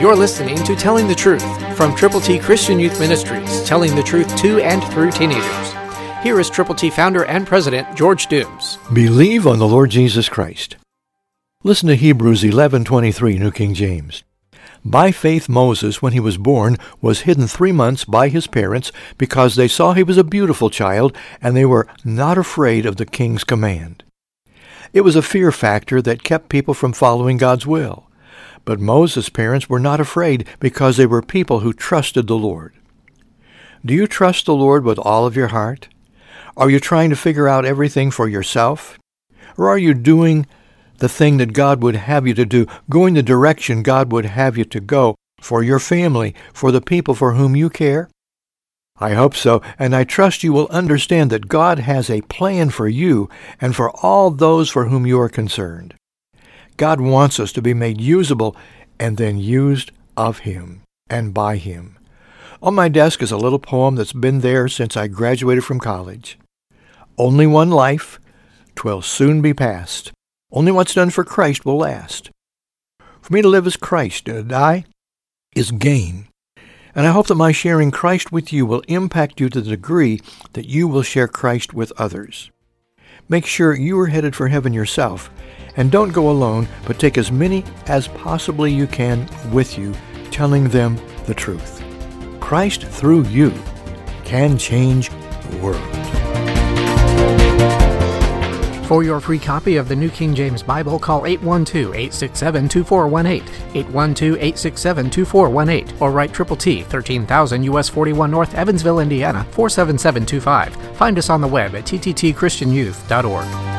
You're listening to Telling the Truth from Triple T Christian Youth Ministries, telling the truth to and through teenagers. Here is Triple T founder and president George Dooms. Believe on the Lord Jesus Christ. Listen to Hebrews 11:23 New King James. By faith Moses when he was born was hidden 3 months by his parents because they saw he was a beautiful child and they were not afraid of the king's command. It was a fear factor that kept people from following God's will. But Moses' parents were not afraid because they were people who trusted the Lord. Do you trust the Lord with all of your heart? Are you trying to figure out everything for yourself? Or are you doing the thing that God would have you to do, going the direction God would have you to go for your family, for the people for whom you care? I hope so, and I trust you will understand that God has a plan for you and for all those for whom you are concerned. God wants us to be made usable and then used of Him and by Him. On my desk is a little poem that's been there since I graduated from college. Only one life, twill soon be past. Only what's done for Christ will last. For me to live is Christ, and to die is gain. And I hope that my sharing Christ with you will impact you to the degree that you will share Christ with others. Make sure you are headed for heaven yourself, and don't go alone, but take as many as possibly you can with you, telling them the truth. Christ through you can change the world. For your free copy of the New King James Bible, call 812-867-2418, 812-867-2418, or write Triple T, 13000 US 41 North, Evansville, Indiana, 47725. Find us on the web at tttchristianyouth.org.